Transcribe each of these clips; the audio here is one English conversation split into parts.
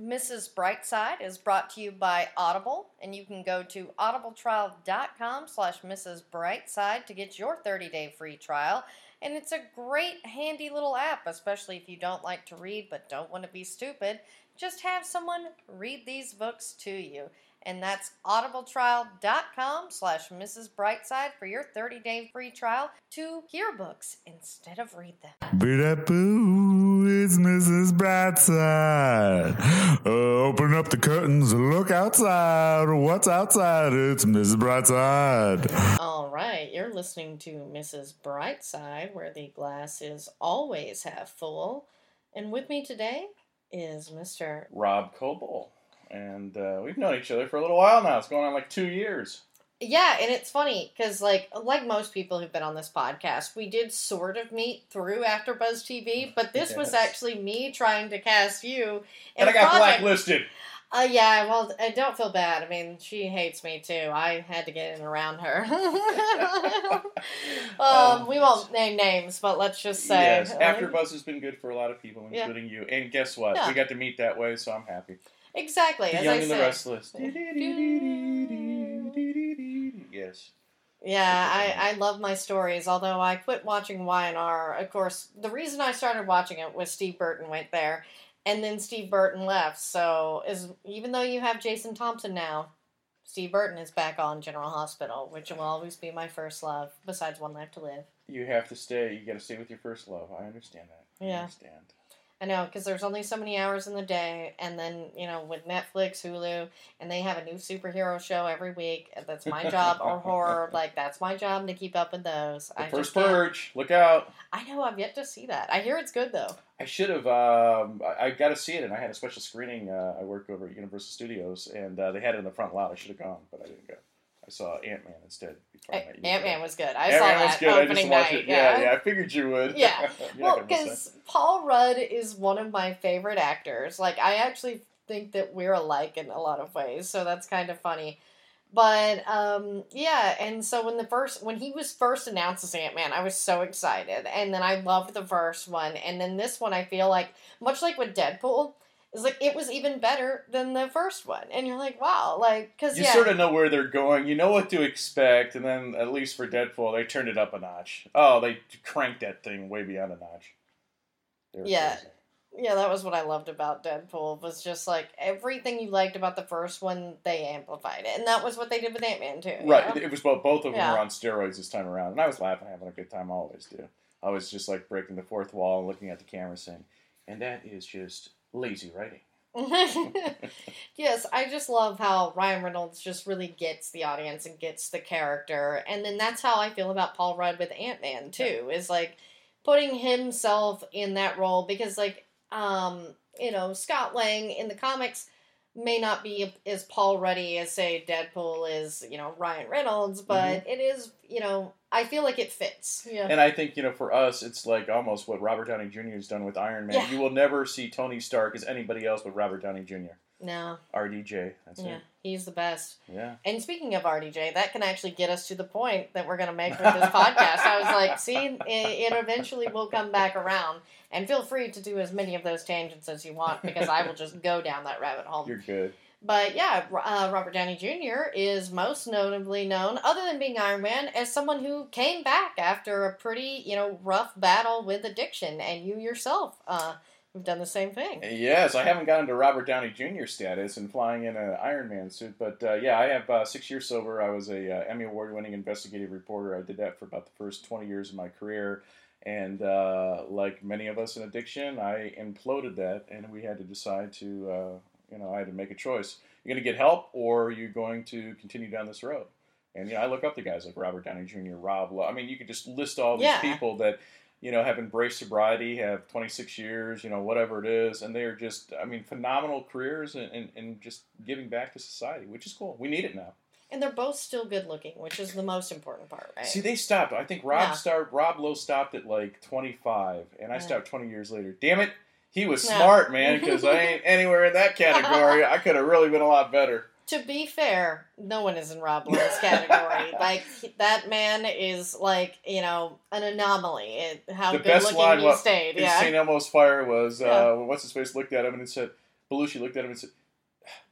Mrs. Brightside is brought to you by Audible, and you can go to audibletrial.com slash Mrs. Brightside to get your 30-day free trial. And it's a great, handy little app, especially if you don't like to read but don't want to be stupid. Just have someone read these books to you. And that's audibletrial.com slash Mrs. Brightside for your 30-day free trial to hear books instead of read them. Boo, it's Mrs. Brightside. Uh, open up the curtains, look outside. What's outside? It's Mrs. Brightside. All right, you're listening to Mrs. Brightside, where the glass is always half full. And with me today is Mr. Rob Koebel. And uh, we've known each other for a little while now. It's going on like two years. Yeah, and it's funny because, like, like most people who've been on this podcast, we did sort of meet through AfterBuzz TV, but this was actually me trying to cast you. And I got project. blacklisted. Uh, yeah, well, I don't feel bad. I mean, she hates me too. I had to get in around her. um, we won't name names, but let's just say. yes, AfterBuzz has been good for a lot of people, Yeah. including you. And guess what? Yeah. We got to meet that way, so I'm happy. Exactly, The as Young I and the. Restless. Yeah, I, I love my stories, although I quit watching Y&R. Of course, the reason I started watching it was Steve Burton went there, and then Steve Burton left. So, is even though you have Jason Thompson now, Steve Burton is back on General Hospital, which will always be my first love, besides One Life to Live. You have to stay. You got to stay with your first love. I understand that. I Yeah. understand. I know, because there's only so many hours in the day, and then, you know, with Netflix, Hulu, and they have a new superhero show every week. That's my job, or horror. Like, that's my job to keep up with those. The I first just purge. Look out. I know, I've yet to see that. I hear it's good, though. I should have. Um, I, I got to see it, and I had a special screening. Uh, I work over at Universal Studios, and uh, they had it in the front lot. I should have gone, but I didn't go. I saw Ant Man instead. Ant Man was good. I Ant saw that was good. I just opening watched night. it. Yeah, yeah. I figured you would. Yeah. Well, not gonna miss because Paul Rudd is one of my favorite actors. Like, I actually think that we're alike in a lot of ways, so that's kind of funny. But um, yeah, and so when the first when he was first announced as Ant Man, I was so excited, and then I loved the first one, and then this one I feel like much like with Deadpool, is like it was even better than the first one, and you're like, wow, like because You yeah, sort of know where they're going. You know what to expect, and then at least for Deadpool, they turned it up a notch. Oh, they cranked that thing way beyond a notch. Yeah. crazy. Yeah, that was what I loved about Deadpool. Was just like everything you liked about the first one, they amplified it, and that was what they did with Ant Man too. Right. know? It was both both of them Yeah. were on steroids this time around, and I was laughing, having a good time. I always do. I was just like breaking the fourth wall and looking at the camera, saying, "And that is just lazy writing." yes, I just love how Ryan Reynolds just really gets the audience and gets the character, and then that's how I feel about Paul Rudd with Ant Man too. Is like putting himself in that role because, like, um, you know, Scott Lang in the comics may not be as Paul Ruddy as say Deadpool is, you know, Ryan Reynolds, but it is, you know, I feel like it fits. Yeah. And I think you know, for us, it's like almost what Robert Downey Jr. has done with Iron Man. Yeah. You will never see Tony Stark as anybody else but Robert Downey Jr. no, RDJ. That's yeah, it. he's the best. Yeah. And speaking of RDJ, that can actually get us to the point that we're going to make with this podcast. I was like, see, it, it eventually will come back around. And feel free to do as many of those tangents as you want because I will just go down that rabbit hole. You're good. But yeah, uh, Robert Downey Jr. is most notably known, other than being Iron Man, as someone who came back after a pretty, you know, rough battle with addiction. And you yourself uh, have done the same thing. Yes, I haven't gotten to Robert Downey Jr. status and flying in an Iron Man suit, but uh, yeah, I have uh, six years sober. I was a uh, Emmy award-winning investigative reporter. I did that for about the first twenty years of my career, and uh, like many of us in addiction, I imploded that, and we had to decide to, uh, you know, I had to make a choice. You're going to get help, or you're you going to continue down this road? And you know, I look up to guys like Robert Downey Jr., Rob Lowe. I mean, you could just list all these Yeah. people that you know, have embraced sobriety, have 26 years, you know, whatever it is, and they are just, I mean, phenomenal careers and, and, and just giving back to society, which is cool. We need it now. And they're both still good looking, which is the most important part, right? See, they stopped. I think Rob Yeah. start Rob Lowe stopped at like 25, and I Yeah. stopped 20 years later. Damn it, he was Yeah. smart, man, because I ain't anywhere in that category. I could have really been a lot better. to be fair, no one is in Rob Lowe's category. like that man is like you know an anomaly. It, how The good best looking line he stayed. In Yeah. St. Elmo's Fire was, uh, Yeah. what's his face looked at him and said, Belushi looked at him and said,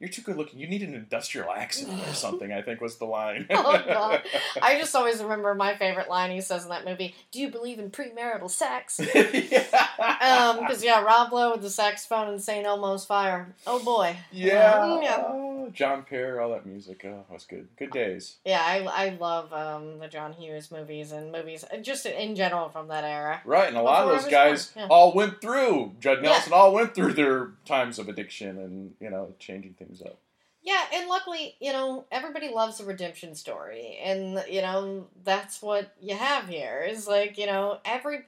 "You're too good looking. You need an industrial accent or something." I think was the line. Oh, God. I just always remember my favorite line he says in that movie. Do you believe in premarital sex? Um, because yeah, Rob Lowe with the saxophone and St. Elmo's Fire. Oh boy. yeah, Yeah. Oh, John Parr, all that music. Oh, that was good. Good days. Yeah, I, I love um, the John Hughes movies and movies uh, just in general from that era. Right, and a lot of those guys yeah. all went through. Judd Yeah. Nelson all went through their times of addiction and you know changing things up. Yeah, and luckily, you know, everybody loves a redemption story, and you know that's what you have here. Is like you know every.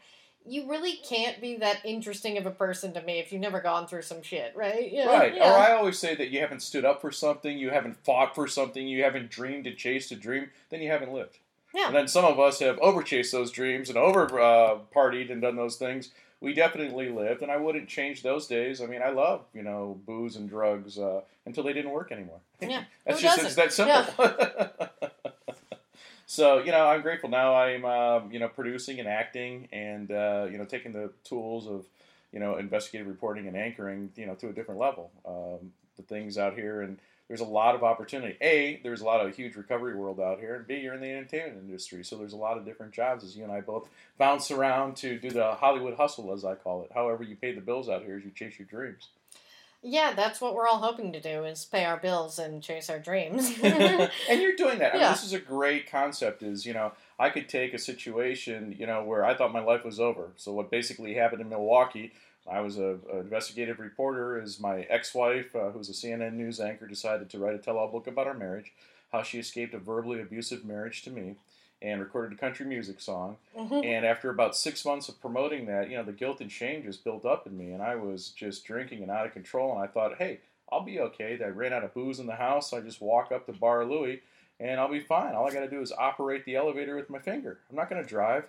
You really can't be that interesting of a person to me if you've never gone through some shit, right? Yeah, Right. Yeah. Or I always say that you haven't stood up for something, you haven't fought for something, you haven't dreamed and chased a dream, then you haven't lived. Yeah. And then some of us have overchased those dreams and over uh, partied and done those things. We definitely lived, and I wouldn't change those days. I mean, I love you know booze and drugs uh, until they didn't work anymore. Yeah. That's Who just it's that simple. so you know, I'm grateful now. I'm um, you know producing and acting, and uh, you know taking the tools of you know investigative reporting and anchoring you know to a different level. Um, the things out here, and there's a lot of opportunity. A, there's a lot of huge recovery world out here, and B, you're in the entertainment industry, so there's a lot of different jobs as you and I both bounce around to do the Hollywood hustle, as I call it. However, you pay the bills out here as you chase your dreams. Yeah, that's what we're all hoping to do is pay our bills and chase our dreams. and you're doing that. I mean, Yeah. this is a great concept. Is you know, I could take a situation, you know, where I thought my life was over. So what basically happened in Milwaukee, I was a, a investigative reporter. as my ex-wife, uh, who's a CNN news anchor, decided to write a tell-all book about our marriage, how she escaped a verbally abusive marriage to me, and recorded a country music song. Mhm. And after about six months of promoting that, you know, the guilt and shame just built up in me, and I was just drinking and out of control. And I thought, hey, I'll be okay. I ran out of booze in the house. So I just walk up to Bar Louie, and I'll be fine. All I got to do is operate the elevator with my finger. I'm not going to drive.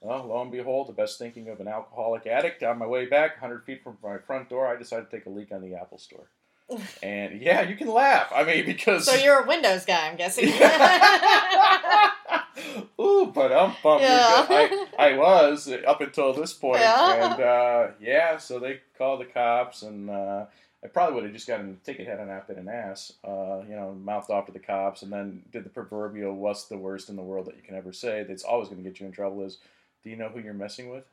Well, lo and behold, the best thinking of an alcoholic addict. On my way back, 100 feet from my front door, I decided to take a leak on the Apple Store. and yeah, you can laugh. I mean, because so you're a Windows guy, I'm guessing. Ooh, but I'm bummed. Yeah. I, I was up until this point, Yeah. and uh, yeah, so they called the cops, and uh, I probably would have just gotten a ticket had I not been an ass, uh, you know, mouthed off to the cops, and then did the proverbial "What's the worst in the world that you can ever say?" That's always going to get you in trouble. Is do you know who you're messing with?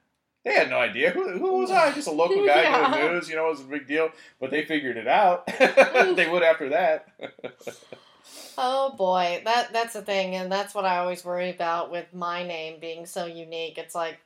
They had no idea. Who, who was I? Just a local guy Yeah. doing news. You know, it was a big deal. But they figured it out. they would after that. oh boy, that that's the thing, and that's what I always worry about with my name being so unique. It's like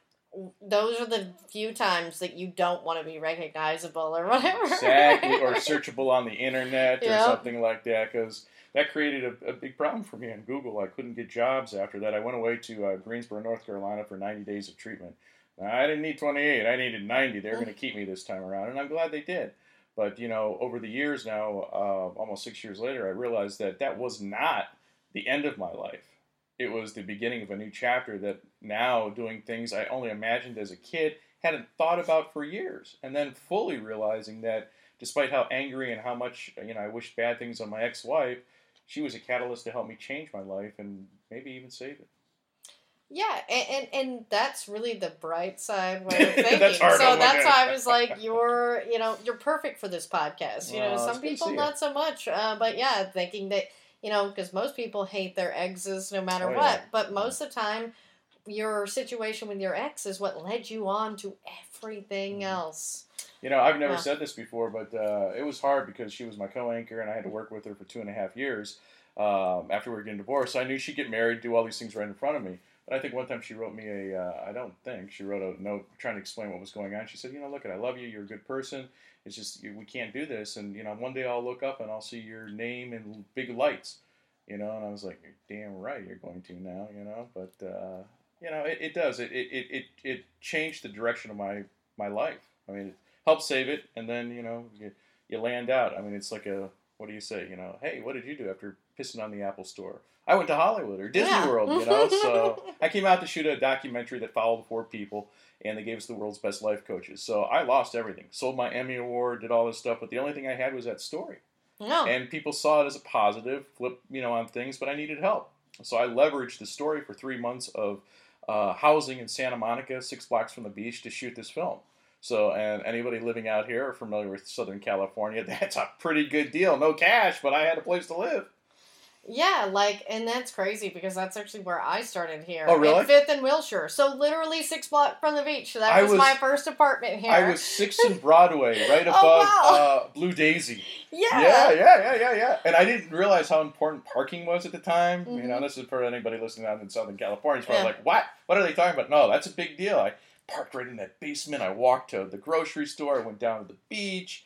those are the few times that you don't want to be recognizable or whatever. exactly, or searchable on the internet or something like that. Because that created a, a big problem for me on Google. I couldn't get jobs after that. I went away to uh, Greensboro, North Carolina for 90 days of treatment. Now, I didn't need 28. I needed 90. They were going to keep me this time around, and I'm glad they did. But you know, over the years now, uh, almost six years later, I realized that that was not the end of my life. It was the beginning of a new chapter. That now doing things I only imagined as a kid, hadn't thought about for years, and then fully realizing that, despite how angry and how much you know I wished bad things on my ex-wife, she was a catalyst to help me change my life and maybe even save it. Yeah, and, and and that's really the bright side way of thinking. That's so that's why. I was like, you're you know you're perfect for this podcast. You know, Well, it's some people not so much, uh, but yeah, thinking that you know because most people hate their exes no matter Oh, yeah. what. But most of the time, your situation with your ex is what led you on to everything Mhm. else. You know, I've never Yeah. said this before, but uh, it was hard because she was my co-anchor, and I had to work with her for two and a half years. Um, after we were getting divorced, I knew she'd get married, do all these things right in front of me. But I think one time she wrote me a, uh, I don't think she wrote a note trying to explain what was going on. She said, you know, look, I love you. You're a good person. It's just we can't do this. And you know, one day I'll look up and I'll see your name in big lights. You know, and I was like, you're damn right, you're going to now. You know, but uh, you know, it, it does. It, it, it, it, it changed the direction of my my life. I mean, it helped save it, and then you know, you, you land out. I mean, it's like a what do you say? You know, hey, what did you do after pissing on the Apple Store? I went to Hollywood or Disney Yeah. World. You know, so I came out to shoot a documentary that followed four people, and they gave us the world's best life coaches. So I lost everything. Sold my Emmy award, did all this stuff, but the only thing I had was that story No, and people saw it as a positive flip you know on things but i needed help so i leveraged the story for three months of uh, housing in santa monica six blocks from the beach to shoot this film So, and anybody living out here or familiar with Southern California, that's a pretty good deal. No cash, but I had a place to live. Yeah, like, and that's crazy because that's actually where I started here. Oh, really? In Fifth and Wilshire, so literally six blocks from the beach. So that was, was- my first apartment here. I was Sixth and Broadway, right Oh, above wow. uh, Blue Daisy. yeah. Yeah, yeah, yeah, yeah, yeah. And I didn't realize how important parking was at the time. You know, Mhm. this is for anybody listening out in Southern California. It's probably Yeah. like, what? What are they talking about? No, that's a big deal. I parked right in that basement. I walked to the grocery store. I went down to the beach.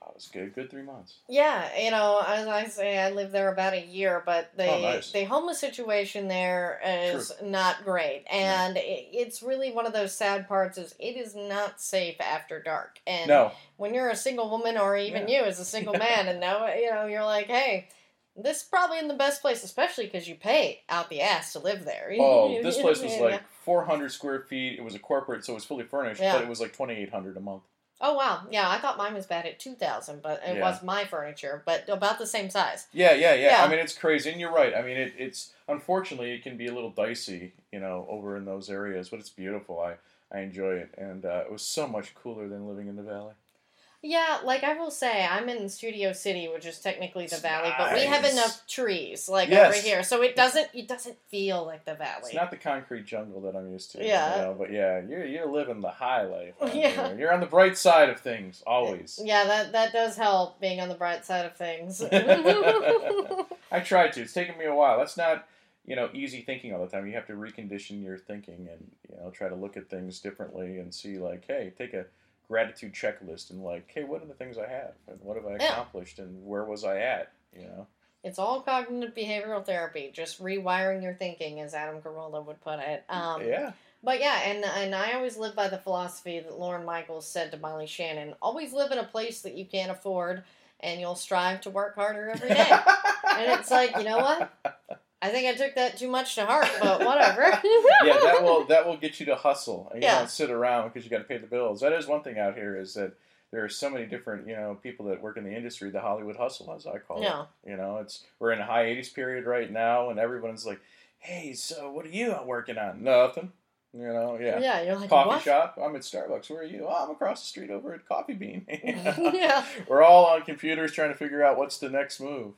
Uh, I was good. Good three months. Yeah, you know, as I say, I lived there about a year, but the Oh, nice. the homeless situation there is not great, and it, it's really one of those sad parts. Is it is not safe after dark, and No, when you're a single woman or even Yeah. you as a single man, and now you know you're like, hey. This is probably in the best place, especially because you pay out the ass to live there. oh, this place was Yeah. like 400 square feet. It was a corporate, so it was fully furnished, Yeah. but it was like 2,800 a month. Oh wow, yeah, I thought mine was bad at two thousand, but it Yeah. was my furniture, but about the same size. Yeah, yeah, yeah, Yeah. I mean, it's crazy, and you're right. I mean, it, it's unfortunately it can be a little dicey, you know, over in those areas, but it's beautiful. I I enjoy it, and uh, it was so much cooler than living in the valley. Yeah, like I will say, I'm in Studio City, which is technically the It's valley, but we have enough trees like Yes. over here, so it doesn't it doesn't feel like the valley. It's not the concrete jungle that I'm used to. Yeah. you know, but yeah, you're you're living the high life. Yeah. there. You're on the bright side of things always. yeah, that that does help being on the bright side of things. I try to. It's taken me a while. That's not, you know, easy thinking all the time. You have to recondition your thinking and, you know, try to look at things differently and see like, hey, take a gratitude checklist and like, hey, what are the things I have and what have I Yeah. accomplished and where was I at? You know. it's all cognitive behavioral therapy, just rewiring your thinking, as Adam Carolla would put it. Um, yeah. But yeah, and and I always live by the philosophy that Lorne Michaels said to Molly Shannon: always live in a place that you can't afford, and you'll strive to work harder every day. and it's like, you know what? I think I took that too much to heart, but whatever. yeah, that will that will get you to hustle and you Yeah. don't sit around because you got to pay the bills. That is one thing out here is that there are so many different you know people that work in the industry, the Hollywood hustle as I call Yeah. it. You know, it's we're in a high '80s period right now, and everyone's like, "Hey, so what are you working on?" Nothing. You know, yeah. Yeah, you're like, Coffee what? shop. I'm at Starbucks. Where are you? Oh, I'm across the street over at Coffee Bean. yeah. We're all on computers trying to figure out what's the next move.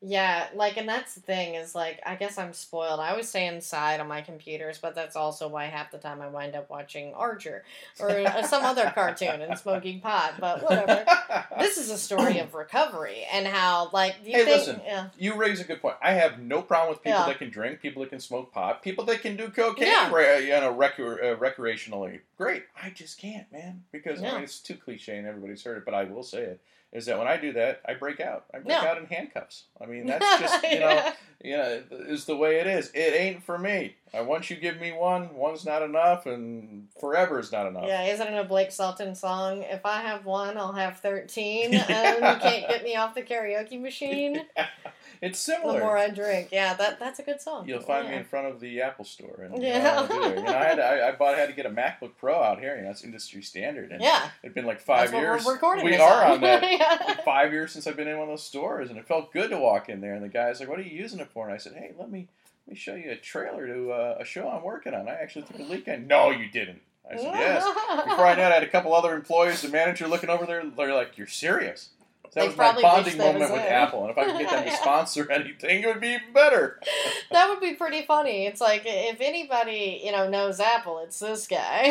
Yeah, like, and that's the thing is like, I guess I'm spoiled. I always stay inside on my computers, but that's also why half the time I wind up watching Archer or uh, some other cartoon and smoking pot. But whatever. This is a story of recovery and how, like, you Hey, think? listen. Yeah. You raise a good point. I have no problem with people Yeah. that can drink, people that can smoke pot, people that can do cocaine, Yeah. re- you know, rec- uh, recreationally. Great. I just can't, man, because I mean, it's too cliche and everybody's heard it. But I will say it is that when I do that, I break out. I break Yeah. out in handcuffs. I mean, that's just you know, you know, is the way it is. It ain't for me. Uh, once you give me one, one's not enough, and forever is not enough. Yeah, isn't it a Blake Shelton song? If I have one, I'll have 13. And you can't get me off the karaoke machine It's similar. the more I drink. Yeah, that that's a good song. You'll find me in front of the Apple Store, and Yeah. yeah, you, know, you know, I had to, I, I bought I had to get a MacBook Pro out here. You know, it's industry standard, and Yeah, it'd been like five that's years. recording we are on. on that. yeah. five years since I've been in one of those stores, and it felt good to walk in there. And the guy's like, "What are you using it for?" And I said, "Hey, let me let me show you a trailer to uh, a show I'm working on. I actually took a leak in." No, you didn't. I said, "Yes." Before I knew it, I had a couple other employees, the manager looking over there. They're like, "You're serious." That They was my bonding moment with. Apple, and if I could get them to Yeah. sponsor anything, it would be even better. that would be pretty funny. It's like if anybody you know knows Apple, it's this guy.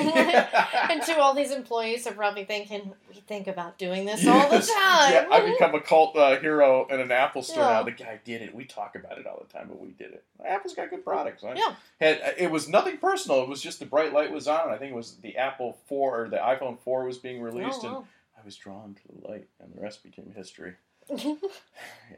and to all these employees are probably thinking, we think about doing this all the time. Yeah, I become a cult uh, hero in an Apple store Yeah. now. The guy did it. We talk about it all the time, but we did it. Apple's got good products. I Yeah. Had, it was nothing personal. It was just the bright light was on. I think it was the Apple 4 or the iPhone 4 was being released, Oh, and wow. Was drawn to the light, and the rest became history.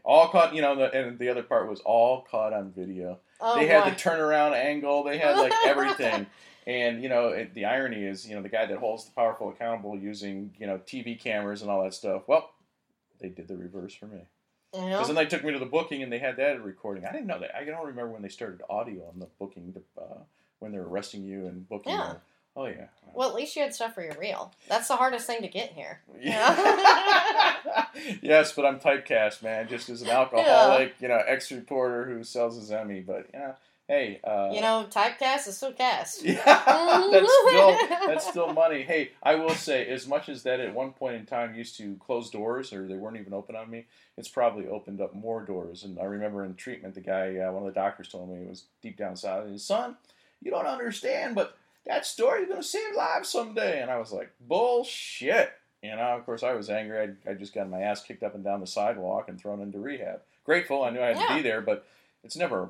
All caught, you know, the, and the other part was all caught on video. oh, they had boy. the turnaround angle. They had like everything. And you know, it, the irony is, you know, the guy that holds the powerful accountable using you know TV cameras and all that stuff. Well, they did the reverse for me. Because know? then they took me to the booking and they had that recording. I didn't know that. I don't remember when they started audio on the booking, uh, when they were arresting you and booking. Yeah. you. Oh yeah. Well, at least you had stuff for your reel. That's the hardest thing to get here. Yeah. yes, but I'm typecast, man, just as an alcoholic, you know, ex reporter who sells his Emmy. But yeah, Hey, uh, You know, typecast is still cast. Yeah, that's still that's still money. Hey, I will say, as much as that at one point in time used to close doors or they weren't even open on me, it's probably opened up more doors. And I remember in treatment, the guy, uh, one of the doctors told me it was deep down inside, his son, you don't understand, but that story is going to save lives someday. And I was like, bullshit. You know, of course, I was angry. I I just got my ass kicked up and down the sidewalk and thrown into rehab. Grateful, I knew I had to be there, but it's never a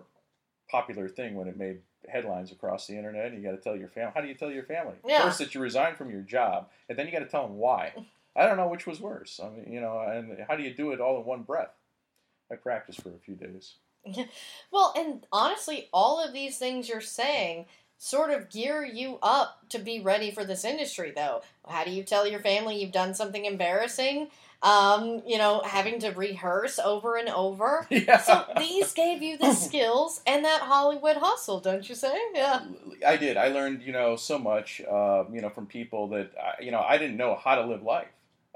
popular thing when it made headlines across the internet. And you got to tell your family. How do you tell your family? Yeah. First that you resigned from your job, and then you got to tell them why. I don't know which was worse. I mean, you know, and how do you do it all in one breath? I practiced for a few days. Well, and honestly, all of these things you're saying sort of gear you up to be ready for this industry, though. How do you tell your family you've done something embarrassing? Um, you know, having to rehearse over and over. Yeah. So these gave you the skills and that Hollywood hustle, don't you say? Yeah. I did. I learned, you know, so much, uh, you know, from people that, I, you know, I didn't know how to live life.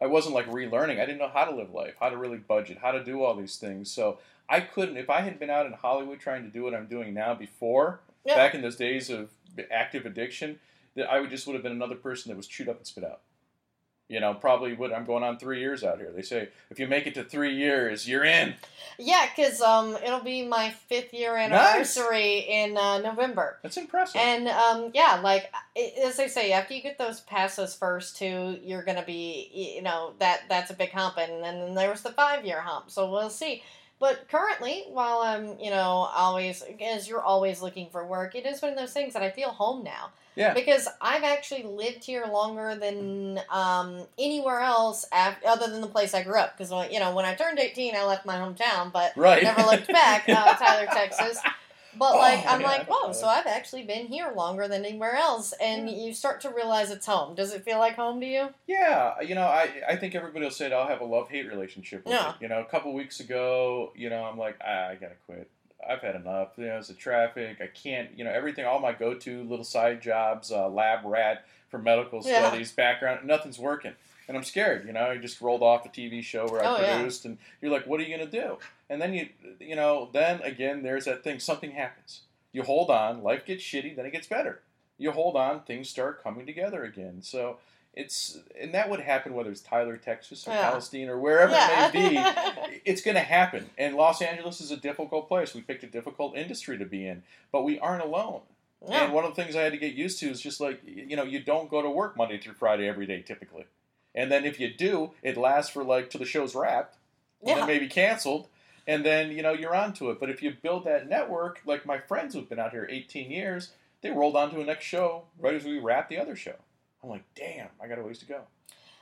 I wasn't like relearning. I didn't know how to live life, how to really budget, how to do all these things. So I couldn't, if I had been out in Hollywood trying to do what I'm doing now before, Yeah. back in those days of active addiction, that I would just would have been another person that was chewed up and spit out. You know, probably what I'm going on three years out here. They say if you make it to three years, you're in. Yeah, because um, it'll be my fifth year anniversary in uh, November. That's impressive. And um, yeah, like as they say, after you get those past those first two, you're gonna be, you know, that that's a big hump, and then there was the five year hump. So we'll see. But currently, while I'm, you know, always as you're always looking for work, it is one of those things that I feel home now yeah. because I've actually lived here longer than um, anywhere else af- other than the place I grew up. Because you know, when I turned 18, I left my hometown, but Right. never looked back. Uh, Tyler, Texas. But like, Oh, I'm yeah, like, whoa! So. I've actually been here longer than anywhere else, and you start to realize it's home. Does it feel like home to you? Yeah, you know, I I think everybody will say I'll have a love hate relationship with Yeah. it. You know, a couple weeks ago, you know, I'm like, ah, I gotta quit. I've had enough. You know, it's the traffic. I can't. You know, everything. All my go-to little side jobs, uh, lab rat for medical Yeah. studies, background, nothing's working, and I'm scared. You know, I just rolled off a TV show where I Oh, yeah. produced, and you're like, what are you gonna do? And then you, you know, then again, there's that thing. Something happens. You hold on. Life gets shitty, then it gets better. You hold on. Things start coming together again. So it's and that would happen whether it's Tyler, Texas, or Yeah. Palestine, or wherever Yeah. it may be. It's going to happen. And Los Angeles is a difficult place. We picked a difficult industry to be in, but we aren't alone. Yeah. And one of the things I had to get used to is just like you know, you don't go to work Monday through Friday every day typically, and then if you do, it lasts for like till the show's wrapped, and Yeah. then maybe canceled. And then you know you're onto it. But if you build that network, like my friends who've been out here 18 years, they rolled on to a next show right as we wrap the other show. I'm like, damn, I got a ways to go.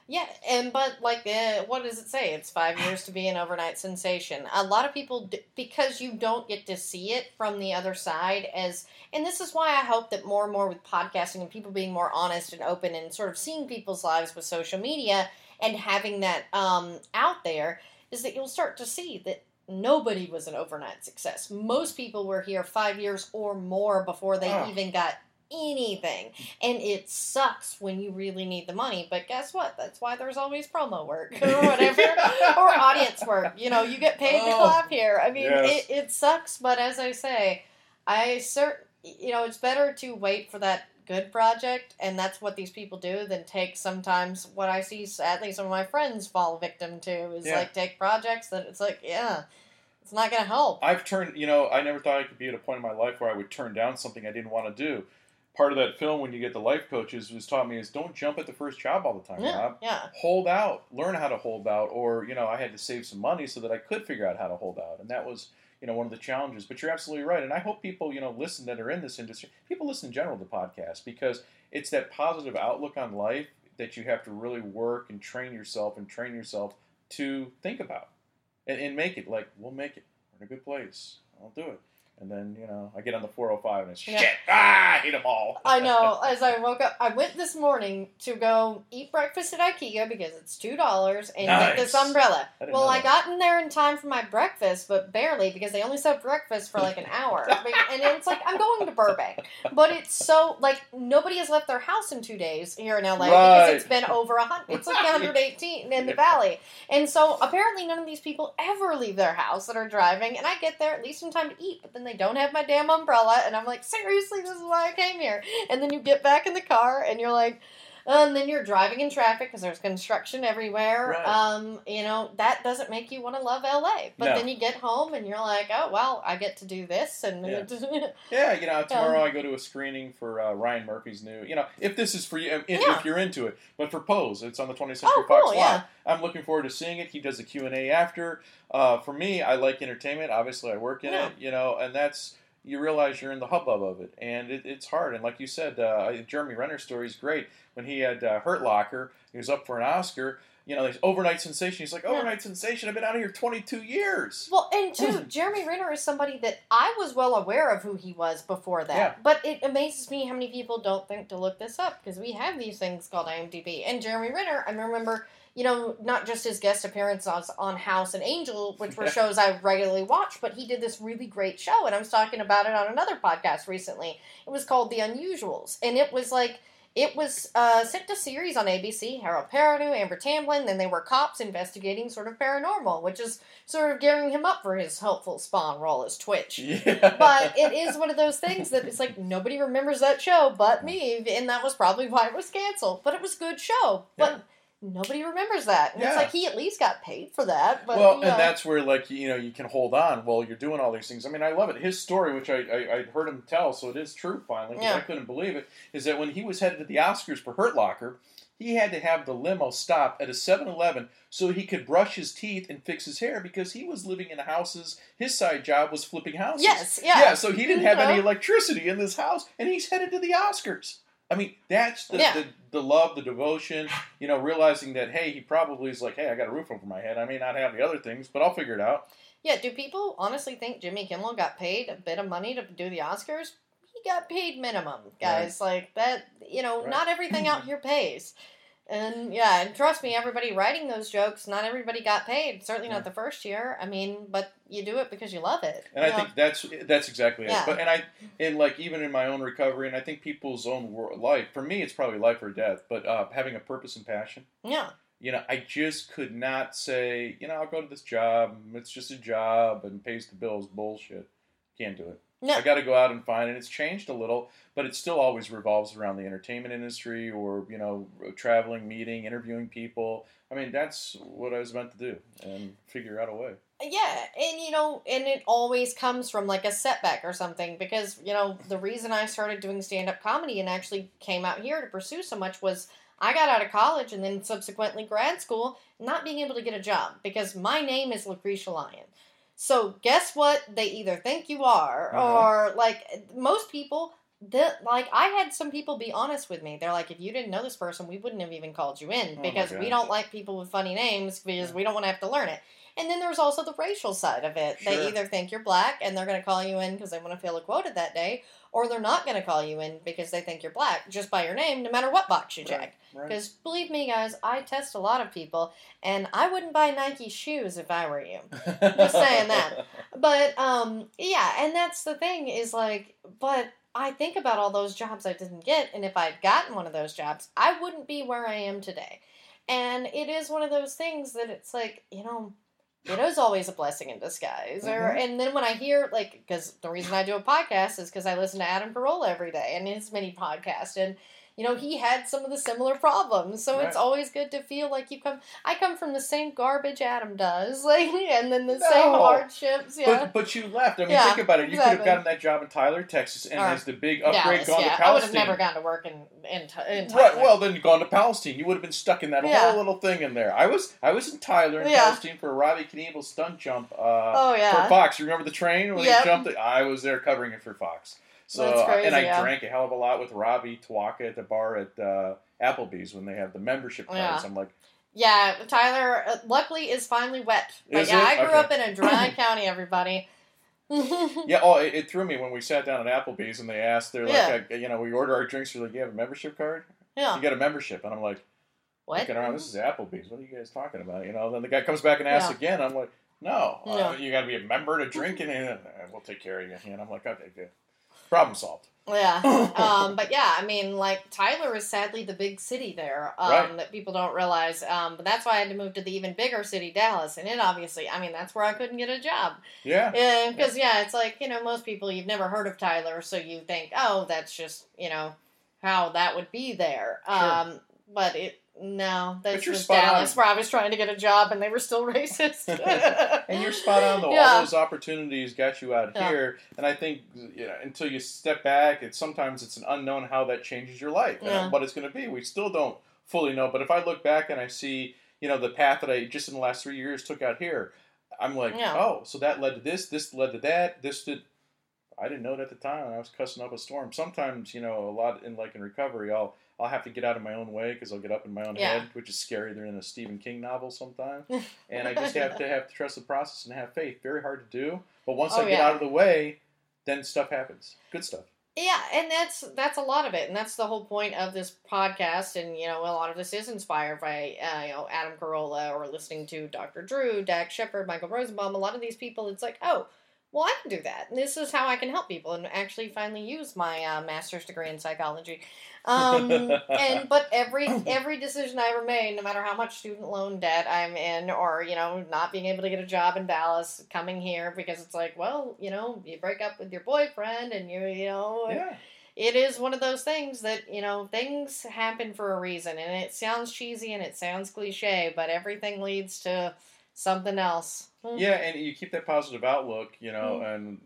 Yeah, and but like, uh, what does it say? It's five years to be an overnight sensation. A lot of people, because you don't get to see it from the other side, as and this is why I hope that more and more with podcasting and people being more honest and open and sort of seeing people's lives with social media and having that um, out there, is that you'll start to see that nobody was an overnight success. Most people were here five years or more before they Oh. even got anything. And it sucks when you really need the money, but guess what? That's why there's always promo work or whatever, or audience work. You know, you get paid to Oh, clap here. I mean, yes. it, it sucks, but as I say, I cert, you know, it's better to wait for that good project, and that's what these people do, than take sometimes what I see, sadly, some of my friends fall victim to is Yeah. like take projects that it's like, yeah, it's not going to help. I've turned, you know, I never thought I could be at a point in my life where I would turn down something I didn't want to do. Part of that film, when you get the life coaches, was taught me is don't jump at the first job all the time, Yeah, Rob. yeah. Hold out, learn how to hold out, or you know, I had to save some money so that I could figure out how to hold out, and that was, you know, one of the challenges. But you're absolutely right, and I hope people, you know, listen that are in this industry. People listen in general to podcasts because it's that positive outlook on life that you have to really work and train yourself and train yourself to think about and, and make it like we'll make it. We're in a good place. I'll do it. And then you know I get on the 405 and it's Yeah. shit. Ah, I hate them all. I know. As I woke up, I went this morning to go eat breakfast at IKEA because it's two dollars and get this umbrella. I Well, I got in there in time for my breakfast, but barely because they only serve breakfast for like an hour. and it's like I'm going to Burbank, but it's so like nobody has left their house in two days here in LA because it's been over a hundred. It's like 118 in the valley, and so apparently none of these people ever leave their house that are driving. And I get there at least in time to eat, but then they they don't have my damn umbrella, and I'm like, seriously, this is why I came here. And then you get back in the car, and you're like, and then you're driving in traffic because there's construction everywhere. Right. Um, you know that doesn't make you want to love LA. But No. then you get home and you're like, oh well, I get to do this, and Yeah. Yeah, you know, tomorrow I go to a screening for uh, Ryan Murphy's new. You know, if this is for you, if, Yeah. if you're into it. But for Pose, it's on the 20th Century Oh, Fox cool, yeah. I'm looking forward to seeing it. He does a Q and A after. Uh, for me, I like entertainment. Obviously, I work in it. You know, and that's you realize you're in the hubbub of it, and it, it's hard. And like you said, uh, Jeremy Renner's story is great. When he had uh, Hurt Locker, he was up for an Oscar. You know, there's overnight sensation. He's like, Yeah. overnight sensation. I've been out of here 22 years. Well, and two, Jeremy Renner is somebody that I was well aware of who he was before that. Yeah. But it amazes me how many people don't think to look this up because we have these things called IMDb. And Jeremy Renner, I remember, you know, not just his guest appearances on House and Angel, which were shows I regularly watch, but he did this really great show. And I was talking about it on another podcast recently. It was called The Unusuals. And it was like, it was uh, sent to series on ABC. Harold Perrineau, Amber Tamblyn, then they were cops investigating sort of paranormal, which is sort of gearing him up for his helpful Spawn role as Twitch. Yeah. But it is one of those things that it's like nobody remembers that show but me, and that was probably why it was canceled. But it was a good show. But nobody remembers that. And it's like he at least got paid for that. But well, you know, and that's where like you know you can hold on while you're doing all these things. I mean, I love it. His story, which I I, I heard him tell, so it is true Finally, Yeah. I couldn't believe it. Is that when he was headed to the Oscars for Hurt Locker, he had to have the limo stop at a 7-Eleven so he could brush his teeth and fix his hair because he was living in houses. His side job was flipping houses. Yes, yeah. Yeah, so he didn't have any mm-hmm. electricity in this house, and he's headed to the Oscars. I mean, that's the, Yeah. the, the love, the devotion, you know, realizing that, hey, he probably is like, hey, I got a roof over my head. I may not have the other things, but I'll figure it out. yeah. Do people honestly think Jimmy Kimmel got paid a bit of money to do the Oscars? He got paid minimum, guys. Like that. You know, Right. not everything out here pays. And yeah, and trust me, everybody writing those jokes, not everybody got paid. Certainly Yeah. not the first year. I mean, but you do it because you love it. And I know? think that's that's exactly Yeah. it. But and I and like even in my own recovery, and I think people's own life. For me, it's probably life or death. But uh, having a purpose and passion. yeah, You know, I just could not say, you know, I'll go to this job. It's just a job and pays the bills. Bullshit. Can't do it. No, I got to go out and find it. It's changed a little, but it still always revolves around the entertainment industry or you know traveling, meeting, interviewing people. I mean, that's what I was meant to do and figure out a way. Uh, yeah, and you know, and it always comes from like a setback or something because, you know, the reason I started doing stand up comedy and actually came out here to pursue so much was I got out of college and then subsequently grad school not being able to get a job because my name is Lucretia Lyon. So guess what? They either think you are Uh-huh. or like most people that like I had some people be honest with me. They're like, if you didn't know this person, we wouldn't have even called you in Oh because we don't like people with funny names because we don't want to have to learn it. And then there's also the racial side of it. They either think you're black and they're going to call you in because they want to fill a quota that day, or they're not going to call you in because they think you're black just by your name, no matter what box you check. Right. Because believe me, guys, I test a lot of people, and I wouldn't buy Nike shoes if I were you. Just saying that. But um, yeah, and that's the thing is like, but I think about all those jobs I didn't get, and if I'd gotten one of those jobs, I wouldn't be where I am today. And it is one of those things that it's like, you know, it is always a blessing in disguise. Or Mhm. and then when I hear like, because the reason I do a podcast is because I listen to Adam Carolla every day and his mini podcast, and you know he had some of the similar problems. So it's always good to feel like you come. I come from the same garbage Adam does, like, and then the same No. hardships. Yeah. But but you left. I mean, Yeah, think about it. You could have gotten that job in Tyler, Texas, and Or as the big upgrade Dallas, gone yeah. to I would have Palestine. never gone to work in in, in Right. Tyler. Well, then gone to Palestine. You would have been stuck in that Yeah. whole little thing in there. I was I was in Tyler in Yeah. Palestine for a Robbie Knievel stunt jump. Uh, oh For. Fox, you remember the train when Yep. he jumped? It? I was there covering it for Fox. So crazy, and I yeah. drank a hell of a lot with Robbie Twaka at the bar at uh, Applebee's when they have the membership cards. Yeah. I'm like, Yeah, Tyler. Uh, luckily, is finally wet. But Is yeah, it? I grew Okay. up in a dry county. Everybody. yeah. Oh, it, it threw me when we sat down at Applebee's and they asked, they're like, uh, you know, we order our drinks. They're like, you have a membership card? yeah. You got a membership? And I'm like, What? looking around, this is Applebee's. What are you guys talking about? You know. Then the guy comes back and asks Yeah. again. I'm like, no, uh, you got to be a member to drink it, and uh, we'll take care of you. And I'm like, okay, good. Problem solved. Yeah. um, but yeah, I mean, like Tyler is sadly the big city there um, Right. that people don't realize. Um, but that's why I had to move to the even bigger city, Dallas, and it obviously, I mean, that's where I couldn't get a job. Yeah. Because yeah, it's like you know, most people you've never heard of Tyler, so you think, oh, that's just you know how that would be there. Sure. Um, but it no, that's just spot on. Dallas, where I was trying to get a job and they were still racist. And you're spot on though. Yeah. All those opportunities got you out Yeah. here, and I think you know, until you step back, it's sometimes it's an unknown how that changes your life Yeah. and what it's going to be. We still don't fully know. But if I look back and I see, you know, the path that I just in the last three years took out here, I'm like, oh, so that led to this. This led to that. This did. I didn't know it at the time. I was cussing up a storm. Sometimes, you know, a lot in like in recovery, I'll I'll have to get out of my own way because I'll get up in my own Yeah. head, which is scary. They're in a Stephen King novel sometimes, and I just have to have to trust the process and have faith. Very hard to do, but once Oh, I get yeah. out of the way, then stuff happens. Good stuff. Yeah, and that's that's a lot of it, and that's the whole point of this podcast. And you know, a lot of this is inspired by uh, you know Adam Carolla or listening to Dr. Drew, Dax Shepard, Michael Rosenbaum. A lot of these people, it's like, oh, well, I can do that. And this is how I can help people, and actually finally use my uh, master's degree in psychology. Um, and but every every decision I ever made, no matter how much student loan debt I'm in, or you know, not being able to get a job in Dallas, coming here because it's like, well, you know, you break up with your boyfriend, and you you know, Yeah, it is one of those things that you know things happen for a reason and it sounds cheesy and it sounds cliche but everything leads to something else Hmm. yeah, and you keep that positive outlook, you know, Mm. and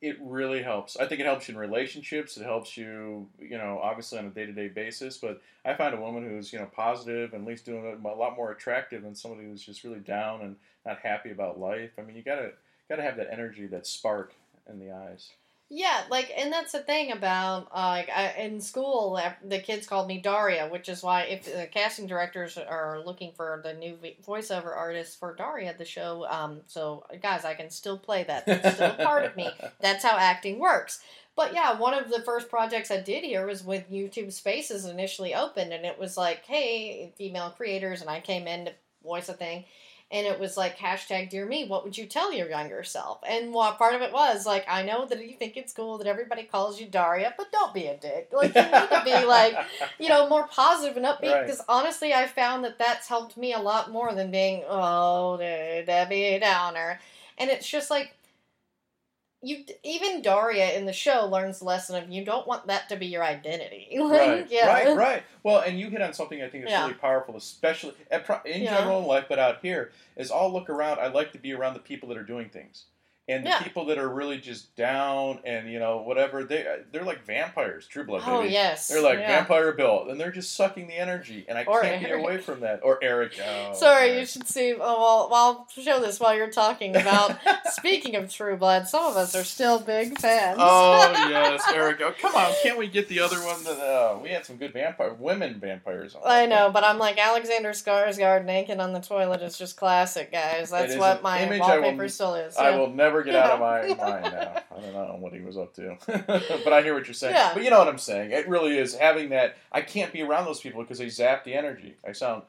it really helps. I think it helps you in relationships. It helps you, you know, obviously on a day to day basis. But I find a woman who's you know positive and at least doing it a lot more attractive than somebody who's just really down and not happy about life. I mean, you gotta gotta have that energy, that spark in the eyes. Yeah like and that's the thing about uh, like I, in school uh, the kids called me daria which is why if the casting directors are looking for the new voiceover artist for daria the show um so guys i can still play that. That's still a part of me. That's how acting works. But yeah, one of the first projects I did here was with YouTube Spaces initially opened, and it was like, hey, female creators, and I came in to voice a thing, and it was like hashtag Dear Me. What would you tell your younger self? And what part of it was like, I know that you think it's cool that everybody calls you Daria, but don't be a dick. Like you need to be like, you know, more positive and upbeat. Right. Because honestly, I found that that's helped me a lot more than being oh Debbie Downer. And it's just like you even Daria in the show learns the lesson of you don't want that to be your identity. Like, right, yeah. right, right. Well, and you hit on something I think is Yeah. really powerful, especially eh, at in Yeah. general in life, but out here is I'll look around. I like to be around the people that are doing things, and the Yeah. people that are really just down and you know whatever they they're like vampires, True Blood. Oh baby. yes. They're like yeah. Vampire Bill, and they're just sucking the energy, and I Or can't Eric. away from that. Or Eric. Oh, Sorry, you should see. Oh, well, I'll show this while you're talking about. speaking of True Blood, some of us are still big fans. Oh yes, Eric. Oh, come on, can't we get the other one? That, uh, we had some good vampire women vampires. On I know, but I'm like Alexander Skarsgård naked on the toilet is just classic, guys. That's what my I will- wallpaper still is. I will never get out of my mind now. I don't know what he was up to, but I hear what you're saying. Yeah. But you know what I'm saying. It really is having that. I can't be around those people because they zap the energy. I sound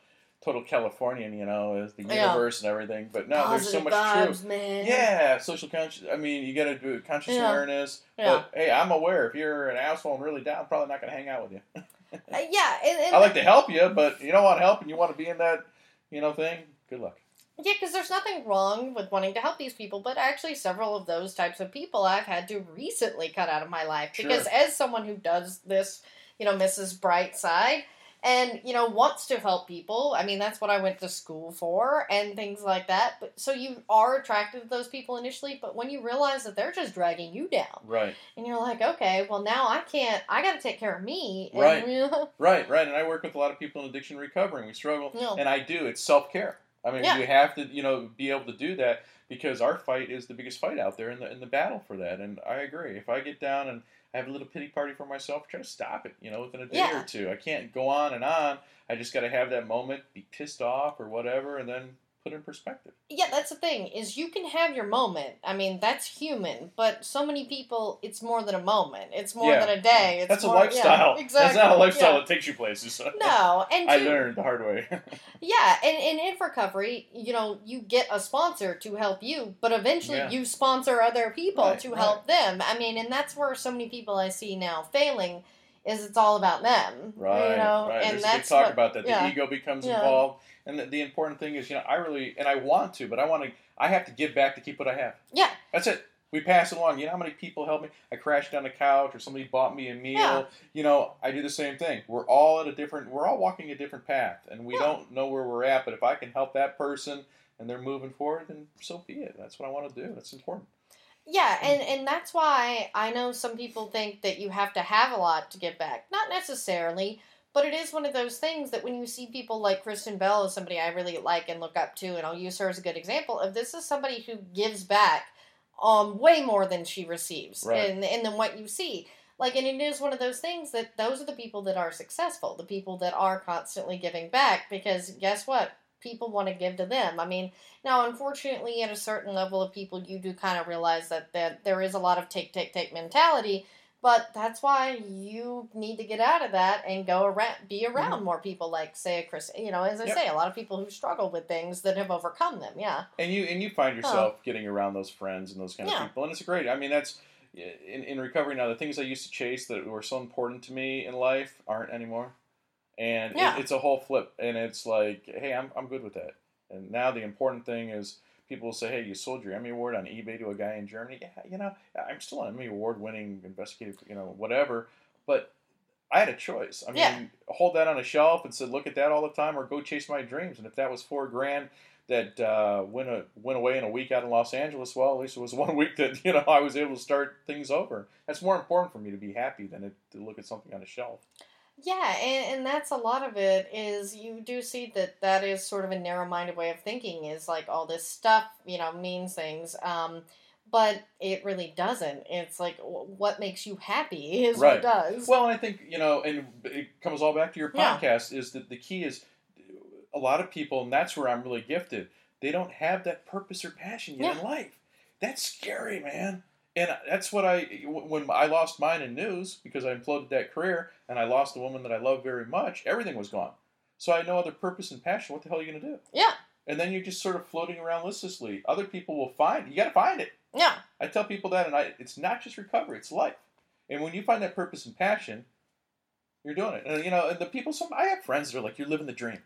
total Californian, you know, as the Yeah. universe and everything. But no, there's so much vibes, truth. man. Yeah, social conscious. I mean, you got to do conscious Yeah. awareness. Yeah. But hey, I'm aware. If you're an asshole and really down, I'm probably not going to hang out with you. Uh, yeah, and, and I like to help you, but you don't want help and you want to be in that, you know, thing. Good luck. Yeah, because there's nothing wrong with wanting to help these people, but actually, several of those types of people I've had to recently cut out of my life because, as someone who does this, you know, Mrs. Brightside, and you know wants to help people. I mean, that's what I went to school for, and things like that. But so you are attracted to those people initially, but when you realize that they're just dragging you down, Right. and you're like, okay, well now I can't. I got to take care of me. And, Right. Right, right. And I work with a lot of people in addiction recovery, and we struggle. And I do. It's self care. I mean, Yeah. you have to, you know, be able to do that because our fight is the biggest fight out there in the in the battle for that. And I agree. If I get down and I have a little pity party for myself, try to stop it. You know, within a day Yeah. or two. I can't go on and on. I just got to have that moment, be pissed off or whatever, and then put in perspective. Yeah, that's the thing is you can have your moment. I mean, that's human, but so many people, it's more than a moment. It's more Yeah. than a day. It's That's more, a lifestyle. Yeah, exactly. That's not a lifestyle Yeah. that takes you places. No, and I to- learned the hard way. Yeah, and, and in recovery, you know, you get a sponsor to help you, but eventually you sponsor other people Right, to right. help them. I mean, and that's where so many people I see now failing is it's all about them. Right, You know, right. and There's that's talk what- about that. The ego becomes involved, and the, the important thing is, you know, I really and I want to, but I want to. I have to give back to keep what I have. Yeah. That's it. We pass it along. You know how many people help me? I crashed on a couch, or somebody bought me a meal. Yeah. You know, I do the same thing. We're all at a different. We're all walking a different path, and we Yeah. don't know where we're at. But if I can help that person and they're moving forward, then so be it. That's what I want to do. That's important. Yeah, and, and that's why I know some people think that you have to have a lot to give back. Not necessarily, but it is one of those things that when you see people like Kristen Bell as somebody I really like and look up to, and I'll use her as a good example of this is somebody who gives back um way more than she receives Right. and, and than what you see. Like and it is one of those things that those are the people that are successful, the people that are constantly giving back because guess what? People want to give to them. I mean, now, unfortunately, at a certain level of people, you do kind of realize that, that there is a lot of take, take, take mentality. But that's why you need to get out of that and go around, be mm-hmm. around more people like, say, a Chris. You know, as I Yep. say, a lot of people who struggle with things that have overcome them. Yeah, And you and you find yourself getting around those friends and those kind Yeah. of people, and it's great. I mean, that's in, in recovery now. The things I used to chase that were so important to me in life aren't anymore, and Yeah. it, it's a whole flip. And it's like, hey, I'm I'm good with that. And now the important thing is people will say, hey, you sold your Emmy award on eBay to a guy in Germany. Yeah, you know, I'm still an Emmy award winning investigative, you know, whatever. But I had a choice. I mean, Yeah. hold that on a shelf and said, look at that all the time, or go chase my dreams. And if that was four grand that uh, went a, went away in a week out in Los Angeles, well, at least it was one week that you know I was able to start things over. That's more important for me to be happy than it, to look at something on a shelf. Yeah, and, and that's a lot of it. Is you do see that that is sort of a narrow-minded way of thinking. Is like all this stuff, you know, means things. Um, but it really doesn't. It's like what makes you happy is Right. what does. Well, and I think you know, and it comes all back to your Yeah. podcast. Is that the key is a lot of people, and that's where I'm really gifted. They don't have that purpose or passion yet in life. That's scary, man. And that's what I when I lost mine in news because I imploded that career and I lost the woman that I love very much. Everything was gone. So I had no other purpose and passion. What the hell are you gonna do? yeah, And then you're just sort of floating around listlessly. Other people will find you got to find it. yeah. I tell people that, and I, it's not just recovery; it's life. And when you find that purpose and passion, you're doing it. And you know, and the people. Some I have friends that are like, "You're living the dream.